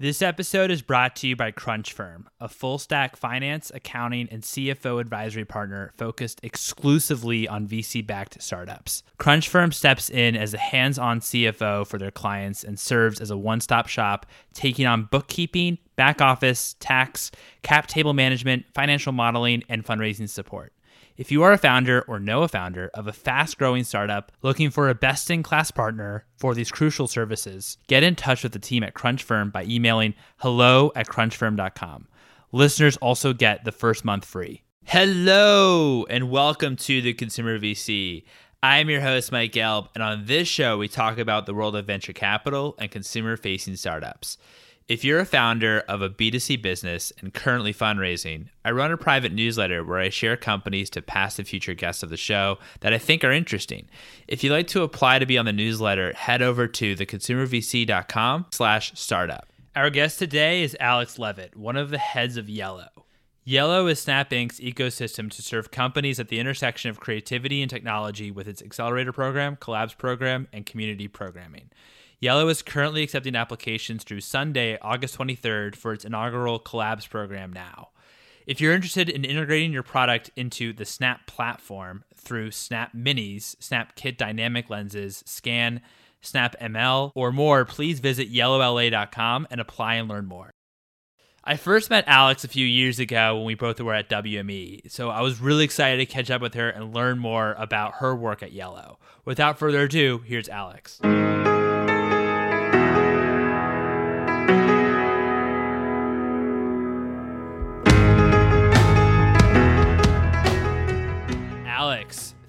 This episode is brought to you by Crunch Firm, a full stack finance, accounting, and CFO advisory partner focused exclusively on VC backed startups. Crunch Firm steps in as a hands on CFO for their clients and serves as a one stop shop, taking on bookkeeping, back office, tax, cap table management, financial modeling, and fundraising support. If you are a founder or know a founder of a fast growing startup looking for a best in class partner for these crucial services, get in touch with the team at Crunch Firm by emailing hello at crunchfirm.com. Listeners also get the first month free. Hello, and welcome to the Consumer VC. I'm your host, Mike Gelb, and on this show, we talk about the world of venture capital and consumer facing startups. If you're a founder of a B2C business and currently fundraising, I run a private newsletter where I share companies to past and future guests of the show that I think are interesting. If you'd like to apply to be on the newsletter, head over to theconsumervc.com slash startup. Our guest today is Alex Levitt, one of the heads of Yellow. Yellow is Snap Inc.'s ecosystem to serve companies at the intersection of creativity and technology with its accelerator program, collabs program, and community programming. Yellow is currently accepting applications through Sunday, August 23rd for its inaugural Collabs program now. If you're interested in integrating your product into the Snap platform through Snap Minis, Snap Kit Dynamic Lenses, Scan, Snap ML, or more, please visit yellowla.com and apply and learn more. I first met Alex a few years ago when we both were at WME, so I was really excited to catch up with her and learn more about her work at Yellow. Without further ado, here's Alex.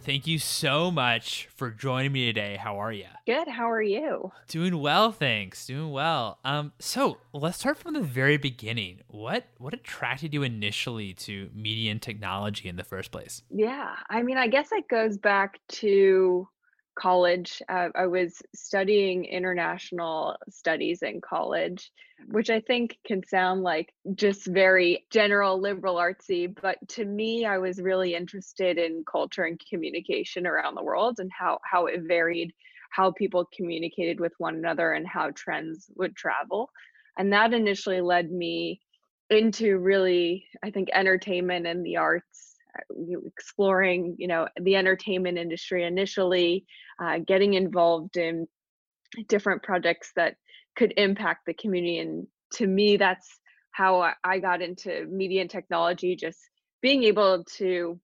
Thank you so much for joining me today. How are you? Good. How are you? Doing well, thanks. Doing well. Um, so let's start from the very beginning. What what attracted you initially to media and technology in the first place? Yeah, I mean, I guess it goes back to college. Uh, I was studying international studies in college, which I think can sound like just very general liberal artsy. But to me, I was really interested in culture and communication around the world and how, how it varied, how people communicated with one another, and how trends would travel. And that initially led me into really, I think, entertainment and the arts exploring you know the entertainment industry initially uh, getting involved in different projects that could impact the community and to me that's how i got into media and technology just being able to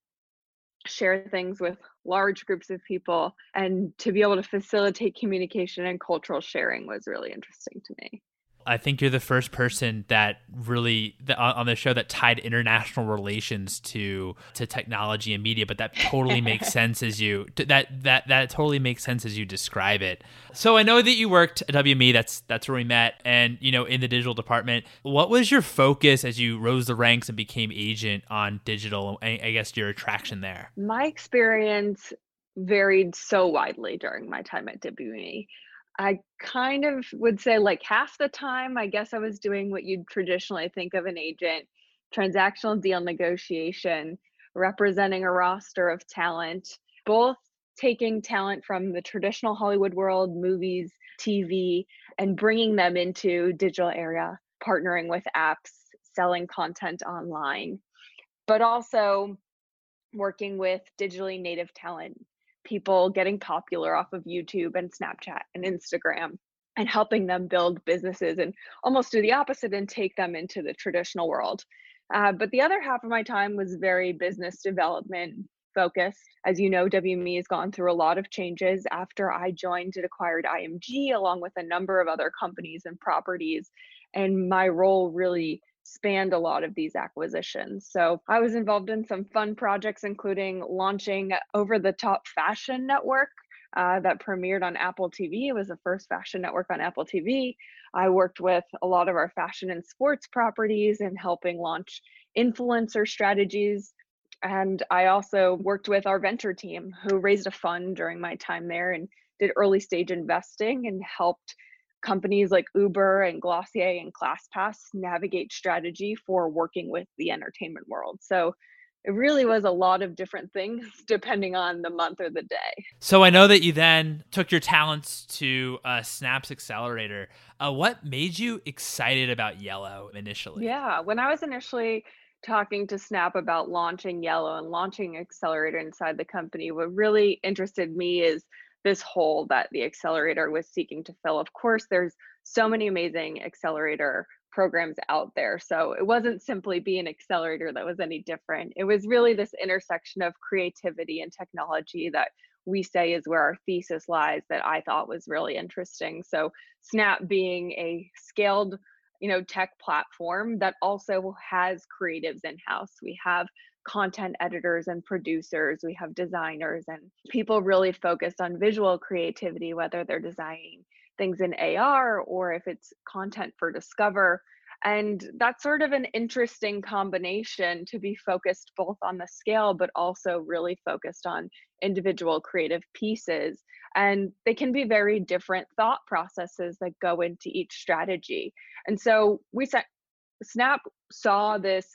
share things with large groups of people and to be able to facilitate communication and cultural sharing was really interesting to me I think you're the first person that really on the show that tied international relations to to technology and media, but that totally makes sense as you that that that totally makes sense as you describe it. So I know that you worked at WME. That's that's where we met, and you know in the digital department. What was your focus as you rose the ranks and became agent on digital? I guess your attraction there. My experience varied so widely during my time at WME. I kind of would say like half the time, I guess I was doing what you'd traditionally think of an agent transactional deal negotiation, representing a roster of talent, both taking talent from the traditional Hollywood world, movies, TV, and bringing them into digital area, partnering with apps, selling content online, but also working with digitally native talent people getting popular off of YouTube and Snapchat and Instagram and helping them build businesses and almost do the opposite and take them into the traditional world. Uh, but the other half of my time was very business development focused. As you know, WME has gone through a lot of changes. After I joined, it acquired IMG along with a number of other companies and properties. And my role really spanned a lot of these acquisitions. So I was involved in some fun projects, including launching Over the Top Fashion Network. Uh, that premiered on Apple TV. It was the first fashion network on Apple TV. I worked with a lot of our fashion and sports properties and helping launch influencer strategies. And I also worked with our venture team who raised a fund during my time there and did early stage investing and helped companies like Uber and Glossier and ClassPass navigate strategy for working with the entertainment world. So it really was a lot of different things depending on the month or the day. So I know that you then took your talents to uh, Snap's accelerator. Uh, what made you excited about Yellow initially? Yeah, when I was initially talking to Snap about launching Yellow and launching Accelerator inside the company, what really interested me is this hole that the accelerator was seeking to fill. Of course, there's so many amazing accelerator programs out there. So it wasn't simply be an accelerator that was any different. It was really this intersection of creativity and technology that we say is where our thesis lies that I thought was really interesting. So Snap being a scaled, you know, tech platform that also has creatives in house. We have content editors and producers, we have designers and people really focused on visual creativity whether they're designing things in AR or if it's content for Discover. And that's sort of an interesting combination to be focused both on the scale, but also really focused on individual creative pieces. And they can be very different thought processes that go into each strategy. And so we Snap saw this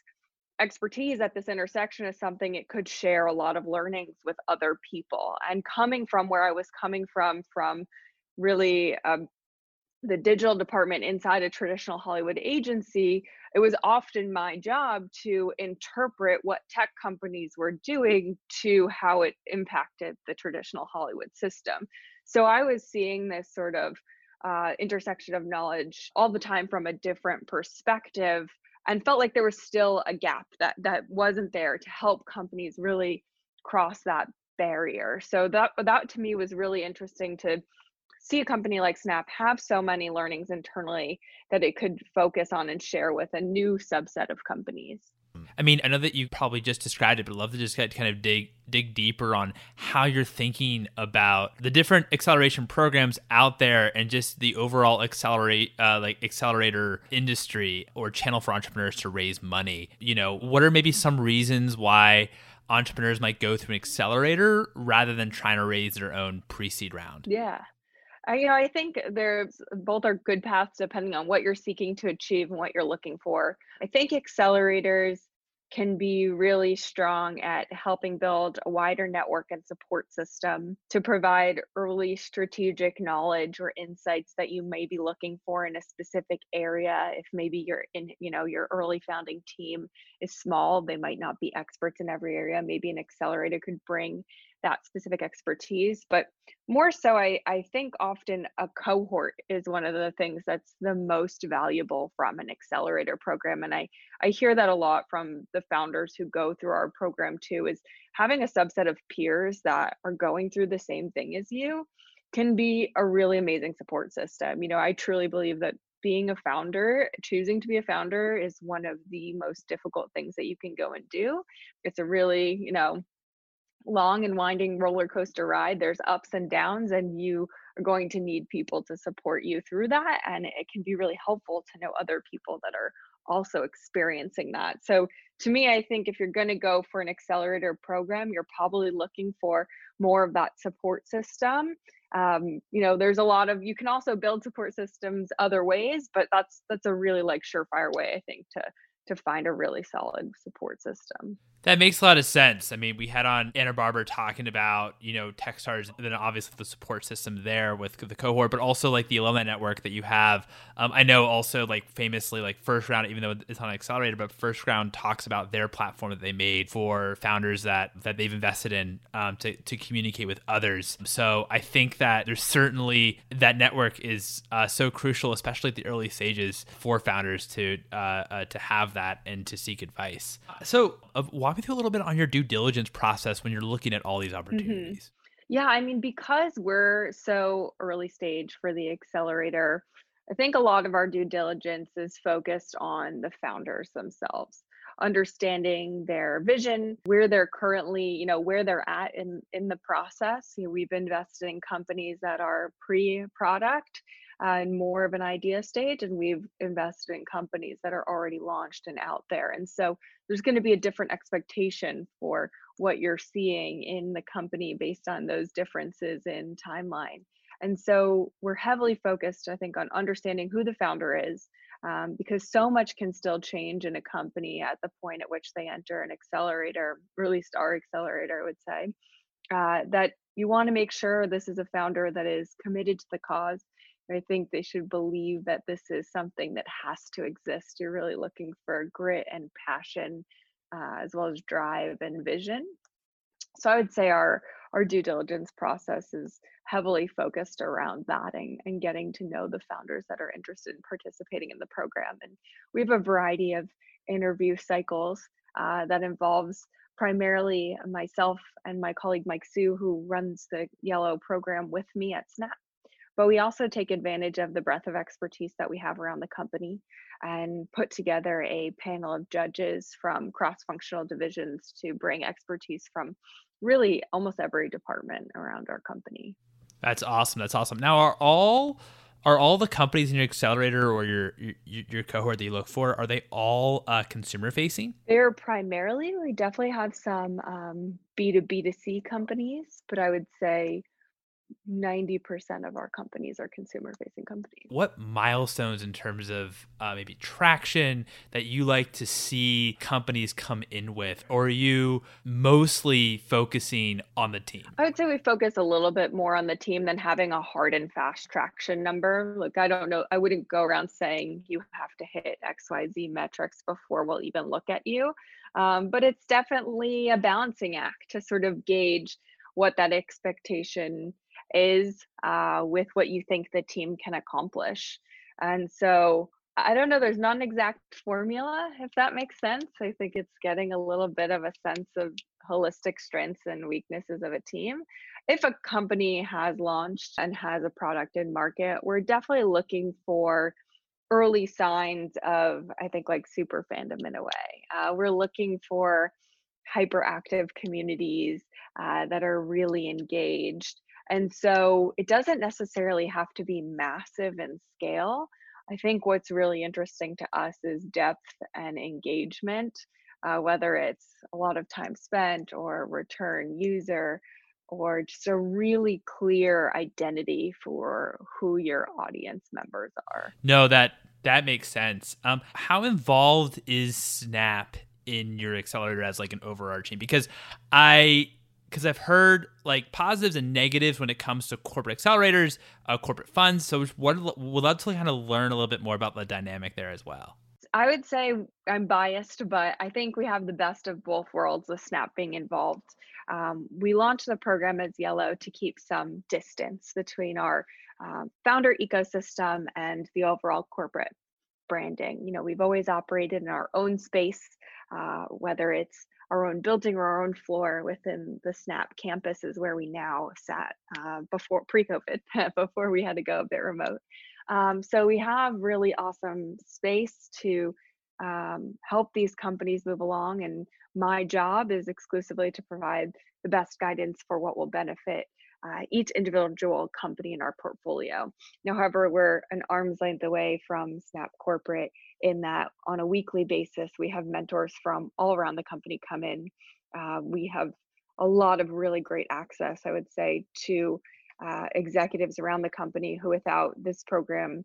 expertise at this intersection is something it could share a lot of learnings with other people. And coming from where I was coming from, from really um, the digital department inside a traditional Hollywood agency, it was often my job to interpret what tech companies were doing to how it impacted the traditional Hollywood system. So I was seeing this sort of uh, intersection of knowledge all the time from a different perspective and felt like there was still a gap that that wasn't there to help companies really cross that barrier so that that to me was really interesting to see a company like Snap have so many learnings internally that it could focus on and share with a new subset of companies. I mean, I know that you probably just described it, but I'd love to just kind of dig dig deeper on how you're thinking about the different acceleration programs out there and just the overall accelerate uh, like accelerator industry or channel for entrepreneurs to raise money. You know, what are maybe some reasons why entrepreneurs might go through an accelerator rather than trying to raise their own pre-seed round? Yeah. I, you know, I think there's both are good paths depending on what you're seeking to achieve and what you're looking for. I think accelerators can be really strong at helping build a wider network and support system to provide early strategic knowledge or insights that you may be looking for in a specific area. If maybe you're in you know your early founding team is small they might not be experts in every area. Maybe an accelerator could bring that specific expertise but more so I, I think often a cohort is one of the things that's the most valuable from an accelerator program and i i hear that a lot from the founders who go through our program too is having a subset of peers that are going through the same thing as you can be a really amazing support system you know i truly believe that being a founder, choosing to be a founder is one of the most difficult things that you can go and do. It's a really, you know, long and winding roller coaster ride. There's ups and downs, and you are going to need people to support you through that. And it can be really helpful to know other people that are also experiencing that. So, to me, I think if you're going to go for an accelerator program, you're probably looking for more of that support system. Um, you know, there's a lot of you can also build support systems other ways, but that's that's a really like surefire way, I think, to to find a really solid support system. That makes a lot of sense. I mean, we had on Anna Barber talking about, you know, Techstars, then obviously the support system there with the cohort, but also like the alumni network that you have. Um, I know also like famously, like First Round, even though it's on Accelerator, but First Round talks about their platform that they made for founders that that they've invested in um, to to communicate with others. So I think that there's certainly that network is uh, so crucial, especially at the early stages for founders to uh, uh, to have that and to seek advice. So uh, why walk me through a little bit on your due diligence process when you're looking at all these mm-hmm. opportunities. Mm-hmm. Yeah, I mean, because we're so early stage for the accelerator, I think a lot of our due diligence is focused on the founders themselves understanding their vision where they're currently you know where they're at in in the process you know, we've invested in companies that are pre-product uh, and more of an idea stage and we've invested in companies that are already launched and out there and so there's going to be a different expectation for what you're seeing in the company based on those differences in timeline and so we're heavily focused i think on understanding who the founder is um, because so much can still change in a company at the point at which they enter an accelerator, or at least our accelerator, I would say, uh, that you want to make sure this is a founder that is committed to the cause. I think they should believe that this is something that has to exist. You're really looking for grit and passion, uh, as well as drive and vision. So I would say our our due diligence process is heavily focused around that and, and getting to know the founders that are interested in participating in the program. And we have a variety of interview cycles uh, that involves primarily myself and my colleague Mike Su, who runs the Yellow program with me at Snap. But we also take advantage of the breadth of expertise that we have around the company and put together a panel of judges from cross functional divisions to bring expertise from really almost every department around our company. That's awesome. That's awesome. Now, are all are all the companies in your accelerator or your your, your cohort that you look for are they all uh, consumer facing? They're primarily. We definitely have some um, B two B to C companies, but I would say 90% of our companies are consumer facing companies. What milestones in terms of uh, maybe traction that you like to see companies come in with? Or are you mostly focusing on the team? I would say we focus a little bit more on the team than having a hard and fast traction number. Look, I don't know, I wouldn't go around saying you have to hit XYZ metrics before we'll even look at you. Um, but it's definitely a balancing act to sort of gauge what that expectation is uh, with what you think the team can accomplish. And so I don't know, there's not an exact formula, if that makes sense. I think it's getting a little bit of a sense of holistic strengths and weaknesses of a team. If a company has launched and has a product in market, we're definitely looking for early signs of, I think, like super fandom in a way. Uh, we're looking for hyperactive communities uh, that are really engaged. And so it doesn't necessarily have to be massive in scale. I think what's really interesting to us is depth and engagement, uh, whether it's a lot of time spent or return user or just a really clear identity for who your audience members are. No, that that makes sense. Um, how involved is Snap in your accelerator as like an overarching? Because I because I've heard like positives and negatives when it comes to corporate accelerators, uh, corporate funds. So what would love to kind of learn a little bit more about the dynamic there as well. I would say I'm biased, but I think we have the best of both worlds with Snap being involved. Um, we launched the program as Yellow to keep some distance between our um, founder ecosystem and the overall corporate branding. You know, we've always operated in our own space, uh, whether it's our own building or our own floor within the Snap campus is where we now sat uh, before pre-COVID, before we had to go a bit remote. Um, so we have really awesome space to um, help these companies move along, and my job is exclusively to provide the best guidance for what will benefit uh, each individual company in our portfolio. Now, however, we're an arm's length away from Snap Corporate in that on a weekly basis, we have mentors from all around the company come in. Uh, we have a lot of really great access, I would say, to uh, executives around the company who, without this program,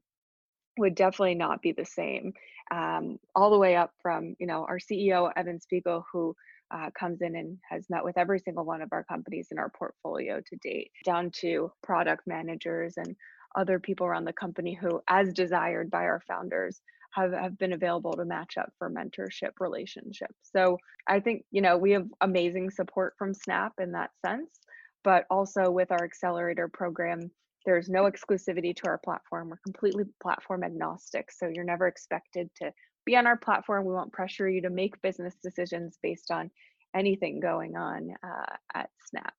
would definitely not be the same. Um, all the way up from, you know, our CEO Evan Spiegel, who uh, comes in and has met with every single one of our companies in our portfolio to date, down to product managers and other people around the company who, as desired by our founders, have, have been available to match up for mentorship relationships. So I think, you know, we have amazing support from Snap in that sense, but also with our accelerator program, there's no exclusivity to our platform. We're completely platform agnostic. So you're never expected to be on our platform. We won't pressure you to make business decisions based on anything going on uh, at Snap.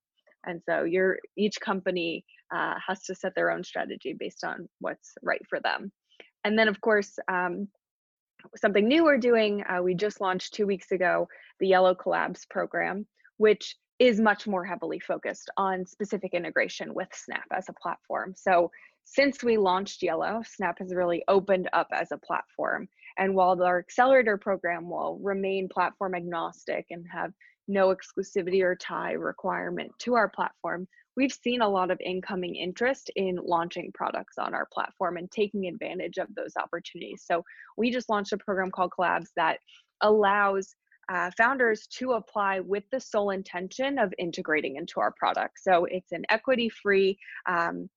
And so you're each company uh, has to set their own strategy based on what's right for them. And then, of course, um, something new we're doing, uh, we just launched two weeks ago the Yellow Collabs program, which is much more heavily focused on specific integration with Snap as a platform. So since we launched Yellow, Snap has really opened up as a platform. And while our accelerator program will remain platform agnostic and have no exclusivity or tie requirement to our platform, we've seen a lot of incoming interest in launching products on our platform and taking advantage of those opportunities. So we just launched a program called Collabs that allows uh, founders to apply with the sole intention of integrating into our product. So it's an equity free um,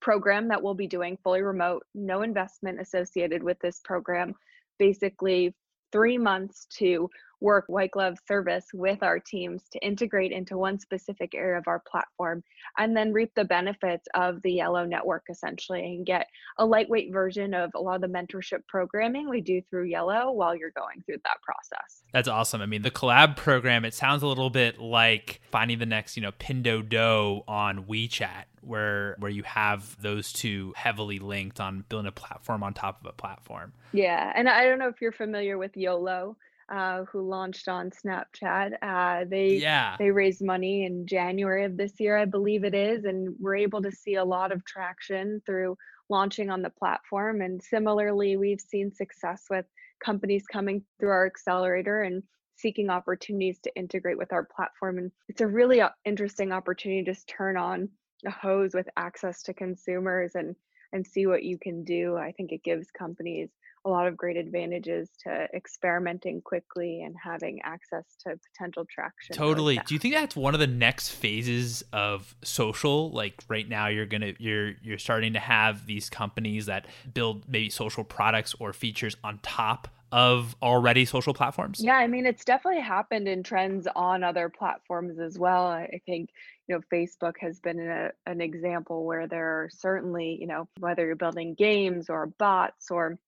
program that we'll be doing fully remote, no investment associated with this program. Basically, three months to work white glove service with our teams to integrate into one specific area of our platform and then reap the benefits of the yellow network essentially and get a lightweight version of a lot of the mentorship programming we do through yellow while you're going through that process. That's awesome. I mean the collab program it sounds a little bit like finding the next you know pinduoduo on wechat where where you have those two heavily linked on building a platform on top of a platform. Yeah and i don't know if you're familiar with yolo uh, who launched on Snapchat. Uh, they yeah. they raised money in January of this year, I believe it is, and we're able to see a lot of traction through launching on the platform. And similarly, we've seen success with companies coming through our accelerator and seeking opportunities to integrate with our platform. And it's a really uh, interesting opportunity to just turn on a hose with access to consumers and and see what you can do. I think it gives companies a lot of great advantages to experimenting quickly and having access to potential traction. Totally. Do you think that's one of the next phases of social? Like right now you're going to you're you're starting to have these companies that build maybe social products or features on top of already social platforms? Yeah, I mean, it's definitely happened in trends on other platforms as well. I think, you know, Facebook has been a, an example where there are certainly, you know, whether you're building games or bots or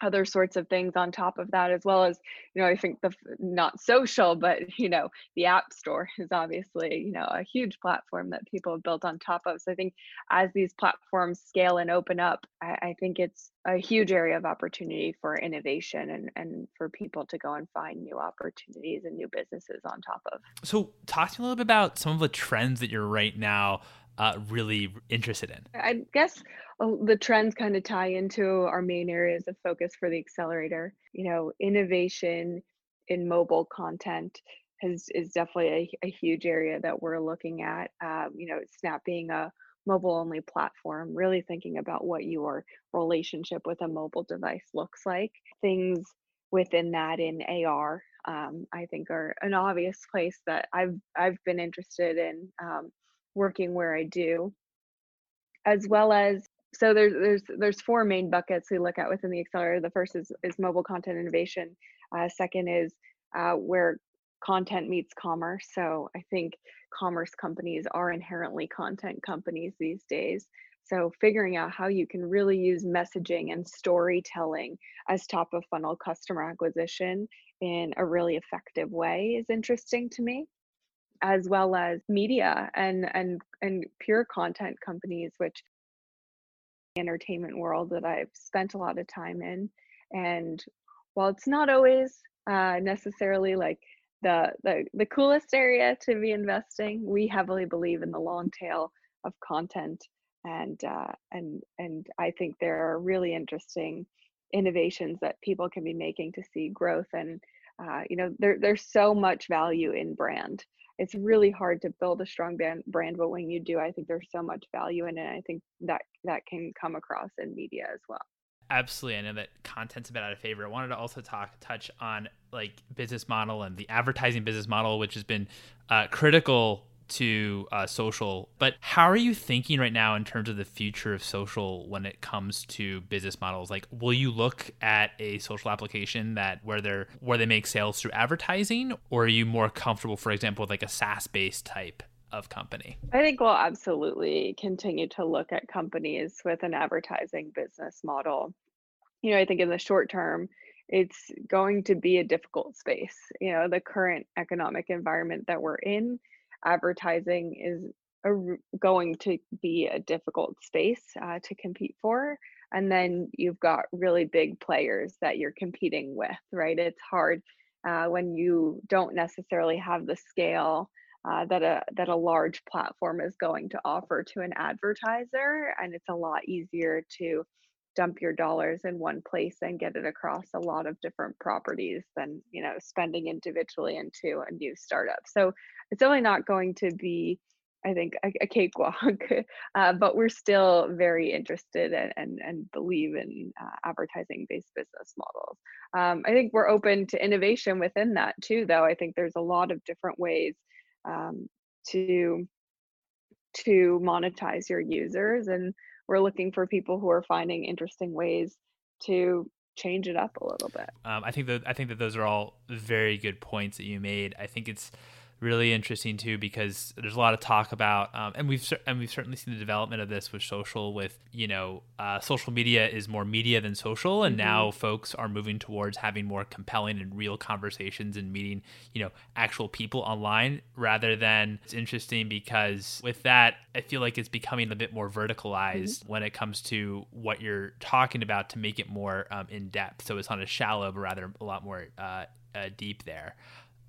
other sorts of things on top of that as well as you know i think the not social but you know the app store is obviously you know a huge platform that people have built on top of. So i think as these platforms scale and open up i, I think it's a huge area of opportunity for innovation and, and for people to go and find new opportunities and new businesses on top of. So talk to me a little bit about some of the trends that you're right now uh, really interested in? I guess uh, the trends kind of tie into our main areas of focus for the accelerator. You know, innovation in mobile content has is definitely a, a huge area that we're looking at. Um, you know, Snap being a mobile only platform, really thinking about what your relationship with a mobile device looks like. Things within that in AR, um, I think are an obvious place that I've I've been interested in. Um, working where I do, as well as so there's there's there's four main buckets we look at within the accelerator. The first is is mobile content innovation. Uh, second is uh, where content meets commerce. So I think commerce companies are inherently content companies these days. So figuring out how you can really use messaging and storytelling as top of funnel customer acquisition in a really effective way is interesting to me as well as media and and and pure content companies which entertainment world that I've spent a lot of time in. And while it's not always uh, necessarily like the, the the coolest area to be investing we heavily believe in the long tail of content. And uh, and and I think there are really interesting innovations that people can be making to see growth and uh, you know there, there's so much value in brand. It's really hard to build a strong brand, brand but when you do i think there's so much value in it i think that that can come across in media as well. Absolutely i know that content's a bit out of favor. I wanted to also talk touch on like business model and the advertising business model which has been uh, critical to uh, social, but how are you thinking right now in terms of the future of social when it comes to business models? Like, will you look at a social application that where they're where they make sales through advertising, or are you more comfortable, for example, with like a SaaS based type of company? I think we'll absolutely continue to look at companies with an advertising business model. You know, I think in the short term, it's going to be a difficult space. You know, the current economic environment that we're in advertising is a, going to be a difficult space uh, to compete for. And then you've got really big players that you're competing with, right? It's hard uh, when you don't necessarily have the scale uh, that a that a large platform is going to offer to an advertiser, and it's a lot easier to dump your dollars in one place and get it across a lot of different properties than you know spending individually into a new startup so it's only not going to be I think a, a cakewalk, uh, but we're still very interested and and, and believe in uh, advertising-based business models. Um, I think we're open to innovation within that too, though. I think there's a lot of different ways um, to to monetize your users, and we're looking for people who are finding interesting ways to change it up a little bit. Um, I think that I think that those are all very good points that you made. I think it's really interesting too because there's a lot of talk about um, and we've and we've certainly seen the development of this with social with you know uh, social media is more media than social and mm-hmm. now folks are moving towards having more compelling and real conversations and meeting you know actual people online rather than it's interesting because with that I feel like it's becoming a bit more verticalized mm-hmm. when it comes to what you're talking about to make it more um, in depth so it's not as shallow but rather a lot more uh, uh, deep there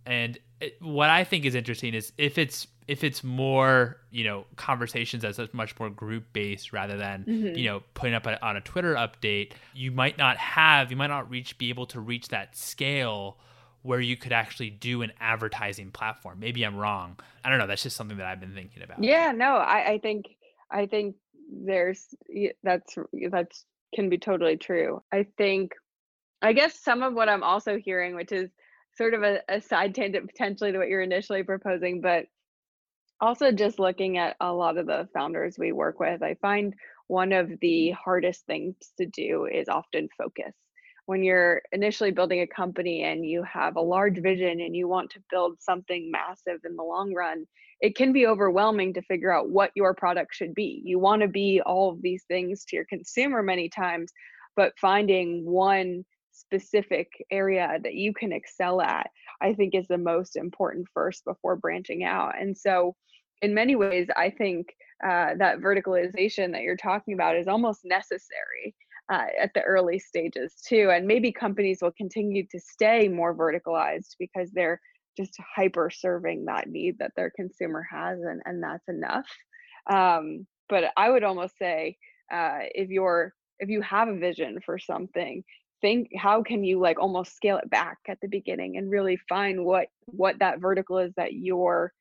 and it, what I think is interesting is if it's if it's more you know conversations as much more group based rather than mm-hmm. you know putting up a, on a Twitter update, you might not have you might not reach be able to reach that scale where you could actually do an advertising platform. Maybe I'm wrong. I don't know. That's just something that I've been thinking about. Yeah, no, I, I think I think there's that's that's can be totally true. I think I guess some of what I'm also hearing, which is sort of a, a side tangent potentially to what you're initially proposing, but also just looking at a lot of the founders we work with, I find one of the mm-hmm. hardest things to do is often focus. When you're initially building a company and you have a large vision and you want to build something massive in the long run, it can be overwhelming to figure out what your product should be. You want to be all of these things to your consumer many times, but finding one specific area that you can excel at, I think is the most important first before branching out. And so, in many ways, I think uh, that verticalization that you're talking about is almost necessary uh, at the early stages too. And maybe companies will continue to stay more verticalized because they're just hyper serving that need that their consumer has, and, and that's enough. Um, but I would almost say uh, if you're if you have a vision for something think how can you like almost scale it back at the beginning and really find what what that vertical is that you're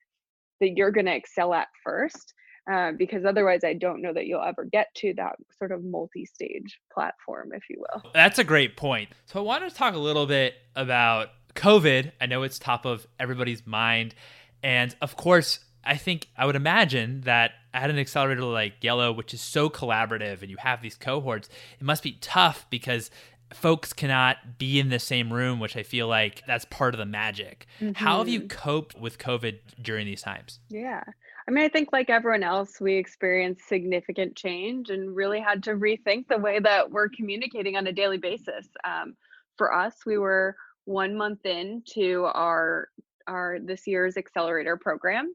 that you're going to excel at first uh, because otherwise i don't know that you'll ever get to that sort of multi-stage platform if you will. That's a great point. So i wanted to talk a little bit about covid. I know it's top of everybody's mind and of course I think I would imagine that at an accelerator like Yellow, which is so collaborative and you have these cohorts, it must be tough because folks cannot be in the same room, which I feel like that's part of the magic. Mm-hmm. How have you mm-hmm. coped with COVID during these times? Yeah. I mean, I think like everyone else, we experienced significant change and really had to rethink the way that we're communicating on a daily basis. Um, for us, we were one month into our our this year's accelerator program.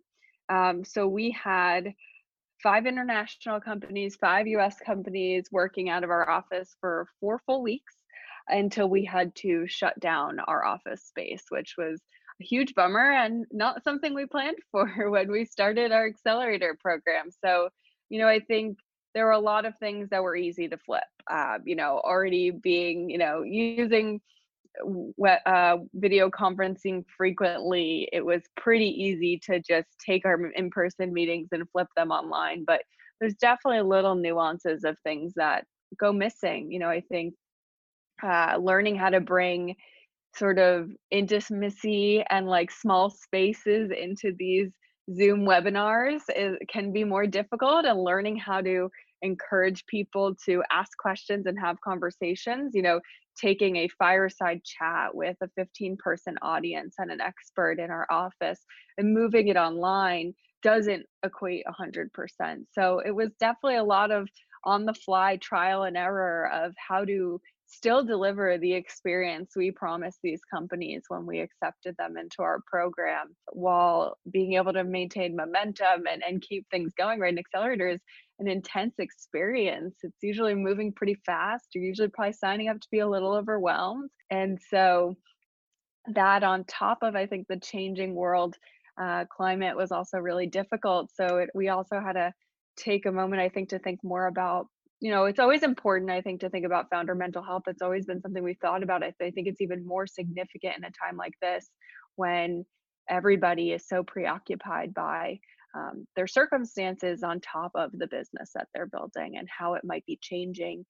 Um, so we had five international companies, five US companies working out of our office for four full weeks until we had to shut down our office space, which was a huge bummer and not something we planned for when we started our accelerator program. So, you know, I think there were a lot of things that were easy to flip. Uh, you know, already being, you know, using uh, video conferencing frequently, it was pretty easy to just take our in person meetings and flip them online. But there's definitely little nuances of things that go missing. You know, I think uh, learning how to bring sort of intimacy and like small spaces into these Zoom webinars is, can be more difficult, and learning how to encourage people to ask questions and have conversations. You know, taking a fireside chat with a 15 person audience and an expert in our office and moving it online doesn't equate 100%. So it was definitely a lot of on the fly trial and error of how to still deliver the experience we promised these companies when we accepted them into our program while being able to maintain momentum and, and keep things going right? An accelerator is an intense experience. It's usually moving pretty fast. You're usually probably signing up to be a little overwhelmed. And so that on top of i think the changing world uh, climate was also really difficult. So it, we also had to take a moment i think to think more about you know, it's always important, I think, to think about founder mental health. It's always been something we've thought about. I, think it's even more significant in a time like this when everybody is so preoccupied by um, their circumstances on top of the business that they're building and how it might be changing.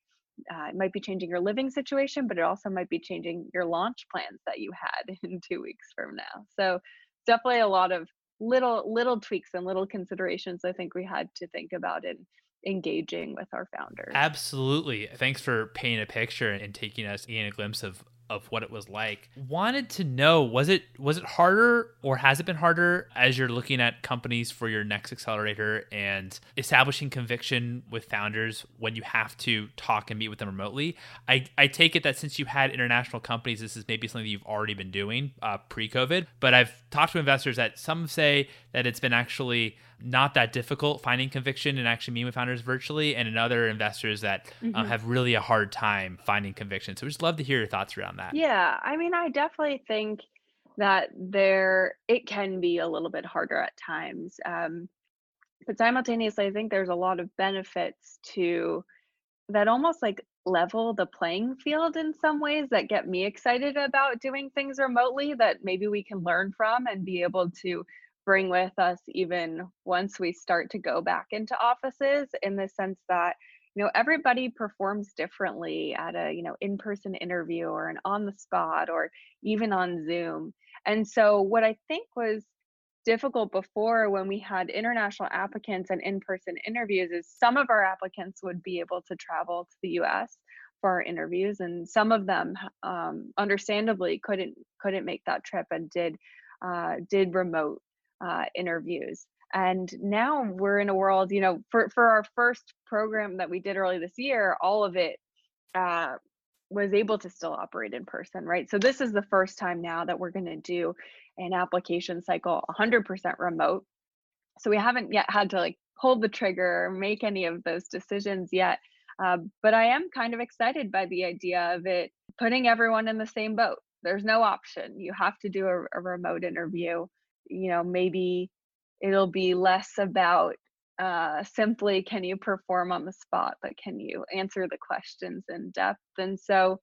Uh, it might be changing your living situation, but it also might be changing your launch plans that you had in two weeks from now. So definitely a lot of little little tweaks and little considerations I think we had to think about in engaging with our founders. Absolutely. Thanks for painting a picture and taking us in a glimpse of of what it was like. Wanted to know was it was it harder or has it been harder as you're looking at companies for your next accelerator and establishing conviction with founders when you have to talk and meet with them remotely? I, I take it that since you had international companies, this is maybe something that you've already been doing uh, pre-COVID. But I've talked to investors that some say that it's been actually not that difficult finding conviction and actually meeting with founders virtually, and in other investors that uh, mm-hmm. have really a hard time finding conviction. So, we just love to hear your thoughts around that. Yeah, I mean, I definitely think that there it can be a little bit harder at times, um, but simultaneously, I think there's a lot of benefits to that almost like level the playing field in some ways that get me excited about doing things remotely that maybe we can learn from and be able to bring with us even once we start to go back into offices in the sense that you know everybody performs differently at a you know in-person interview or an on the spot or even on zoom. And so what i think was difficult before when we had international applicants and in-person interviews is some of our applicants would be able to travel to the us for our interviews and some of them um, understandably couldn't couldn't make that trip and did uh, did remote uh, interviews. And now we're in a world, you know, for, for our first program that we did early this year, all of it uh, was able to still operate in person, right? So this is the first time now that we're going to do an application cycle 100% remote. So we haven't yet had to like pull the trigger or make any of those decisions yet. Uh, but I am kind of excited by the idea of it putting everyone in the same boat. There's no option. You have to do a, a remote interview you know maybe it'll be less about uh, simply can you perform on the spot but can you answer the questions in depth and so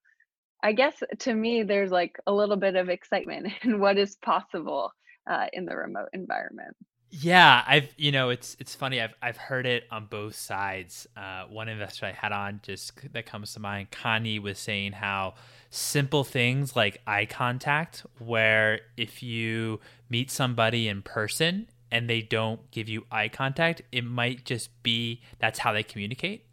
i guess to me there's like a little bit of excitement in what is possible uh, in the remote environment yeah, I've you know it's it's funny I've I've heard it on both sides. Uh, one investor I had on just that comes to mind, Connie was saying how simple things like eye contact, where if you meet somebody in person and they don't give you eye contact, it might just be that's how they communicate.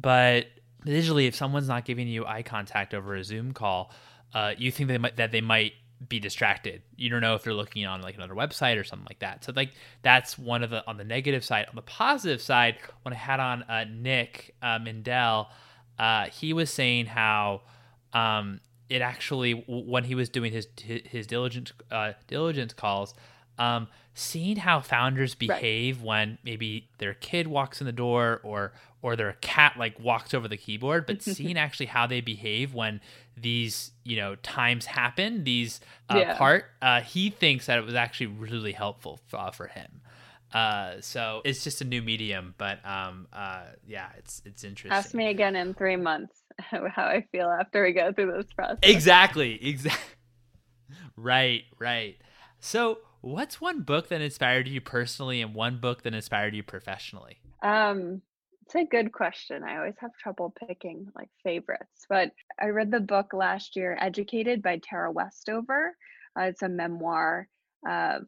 But digitally, if someone's not giving you eye contact over a Zoom call, uh, you think they might that they might be distracted. You don't know if they're looking on like another website or something like that. So like that's one of the on the negative side. On the positive side, when I had on uh, Nick uh, Mindell, uh, he was saying how um, it actually when he was doing his his, his diligence uh, diligence calls, um, seeing how founders behave right. when maybe their kid walks in the door or or their cat like walks over the keyboard but seeing actually how they behave when these you know times happen these uh, yeah. part uh, he thinks that it was actually really helpful for, uh, for him uh, so it's just a new medium but um, uh, yeah it's it's interesting ask me again in three months how i feel after we go through this process exactly exactly right right so what's one book that inspired you personally and one book that inspired you professionally um it's a good question. I always have trouble picking like favorites, but I read the book last year, Educated by Tara Westover. Uh, it's a memoir of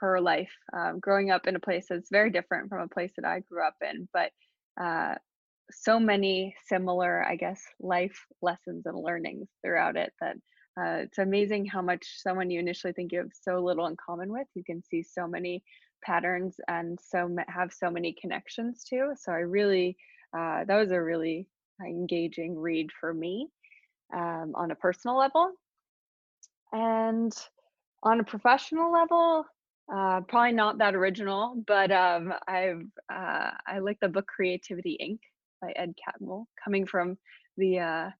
her life um, growing up in a place that's very different from a place that I grew up in, but uh, so many similar, I guess, life lessons and learnings throughout it that uh, it's amazing how much someone you initially think you have so little in common with, you can see so many patterns and so have so many connections to. So I really, uh, that was a really engaging read for me um, on a personal level. And on a professional level, uh, probably not that original, but um, I've uh, I like the book Creativity Inc. by Ed Catmull. Coming from the uh,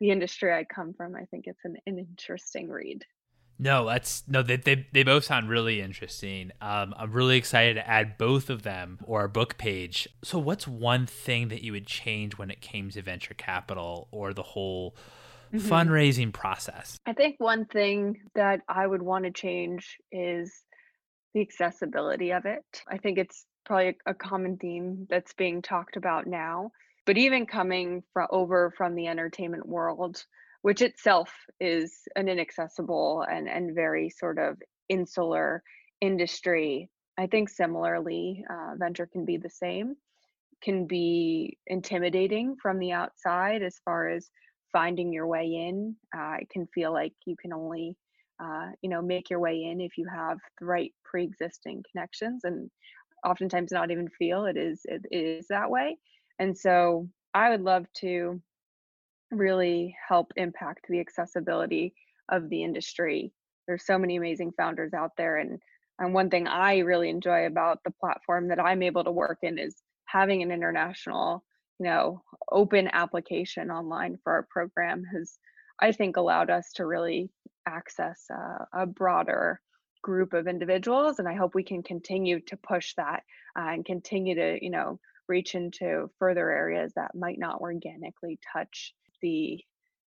the industry I come from, I think it's an, an interesting read. No, that's no. They they, they both sound really interesting. Um, I'm really excited to add both of them or our book page. So, what's one thing that you would change when it came to venture capital or the whole mm-hmm. fundraising process? I think one thing that I would want to change is the accessibility of it. I think it's probably a, a common theme that's being talked about now. But even coming from over from the entertainment world, which itself is an inaccessible and, and very sort of insular industry, I think similarly, uh, venture can be the same, can be intimidating from the outside as far as finding your way in. Uh, it can feel like you can only uh, you know make your way in if you have the right pre-existing connections and oftentimes not even feel it is it is that way and so i would love to really help impact the accessibility of the industry. There's so many amazing founders out there and and one thing i really enjoy about the platform that i'm able to work in is having an international you know open application online for our program has i think allowed us to really access a, broader group of individuals and i hope we can continue to push that uh, and continue to you know reach into further areas that might not organically touch the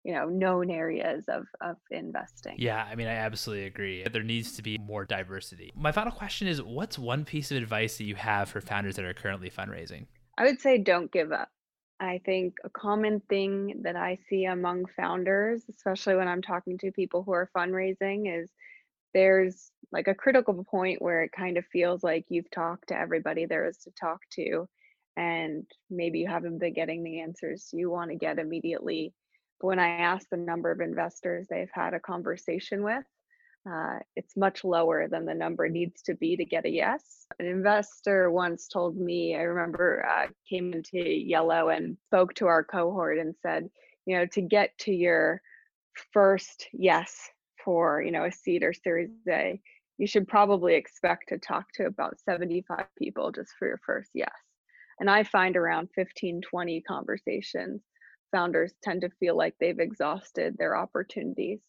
you know known areas of of investing. Yeah i mean i absolutely agree. There needs to be more diversity. My final question is what's one piece of advice that you have for founders that are currently fundraising? I would say don't give up. I think a common thing that I see among founders, especially when I'm talking to people who are fundraising, is there's like a critical point where it kind of feels like you've talked to everybody there is to talk to, and maybe you haven't been getting the answers you want to get immediately. But when I ask the number of investors they've had a conversation with, uh, it's much lower than the number needs to be to get a yes. An investor once told me, I remember uh, came into Yellow and spoke to our cohort and said, you know, to get to your first yes for, you know, a seed or series A, you should probably expect to talk to about 75 people just for your first yes. And I find around 15, 20 conversations, founders tend to feel like they've exhausted their opportunities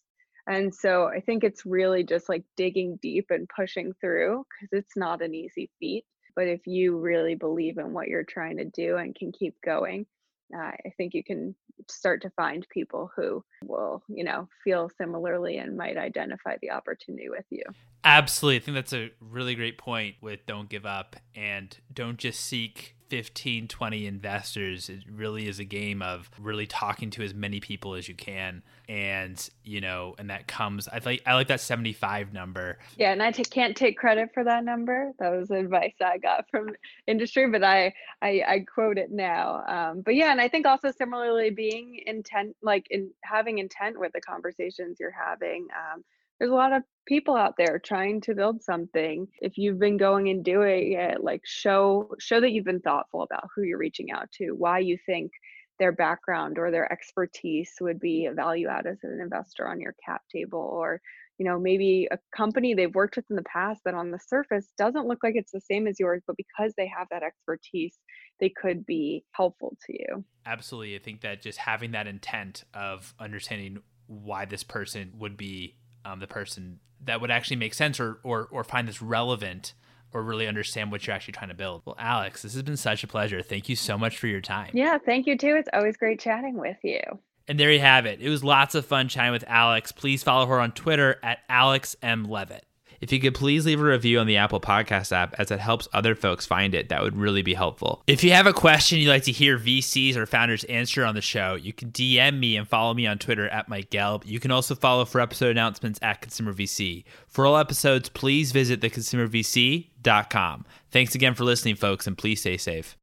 and so I think it's really just like digging deep and pushing through because it's not an easy feat. But if you really believe in what you're trying to do and can keep going, uh, I think you can start to find people who will, you know, feel similarly and might identify the opportunity with you. Absolutely. I think that's a really great point with don't give up and don't just seek 15, 20 investors. It really is a game of really talking to as many people as you can. And, you know, and that comes, I like, I like that 75 number. Yeah. And I t- can't take credit for that number. That was advice I got from industry, but I, I, I quote it now. Um, but yeah. And I think also similarly being intent, like in having intent with the conversations you're having, um, there's a lot of people out there trying to build something if you've been going and doing it like show show that you've been thoughtful about who you're reaching out to why you think their background or their expertise would be a value add as an investor on your cap table or you know maybe a company they've worked with in the past that on the surface doesn't look like it's the same as yours but because they have that expertise they could be helpful to you. Absolutely i think that just having that intent of understanding why this person would be um, the person that would actually make sense or, or or find this relevant or really understand what you're actually trying to build. Well, Alex, this has been such a pleasure. Thank you so much for your time. Yeah, thank you too. It's always great chatting with you. And there you have it. It was lots of fun chatting with Alex. Please follow her on Twitter at Alex M. Levitt. If you could please leave a review on the Apple Podcast app as it helps other folks find it, that would really be helpful. If you have a question you'd like to hear VCs or founders answer on the show, you can DM me and follow me on Twitter at Mike Gelb. You can also follow for episode announcements at Consumer VC. For all episodes, please visit theconsumervc.com. Thanks again for listening, folks, and please stay safe.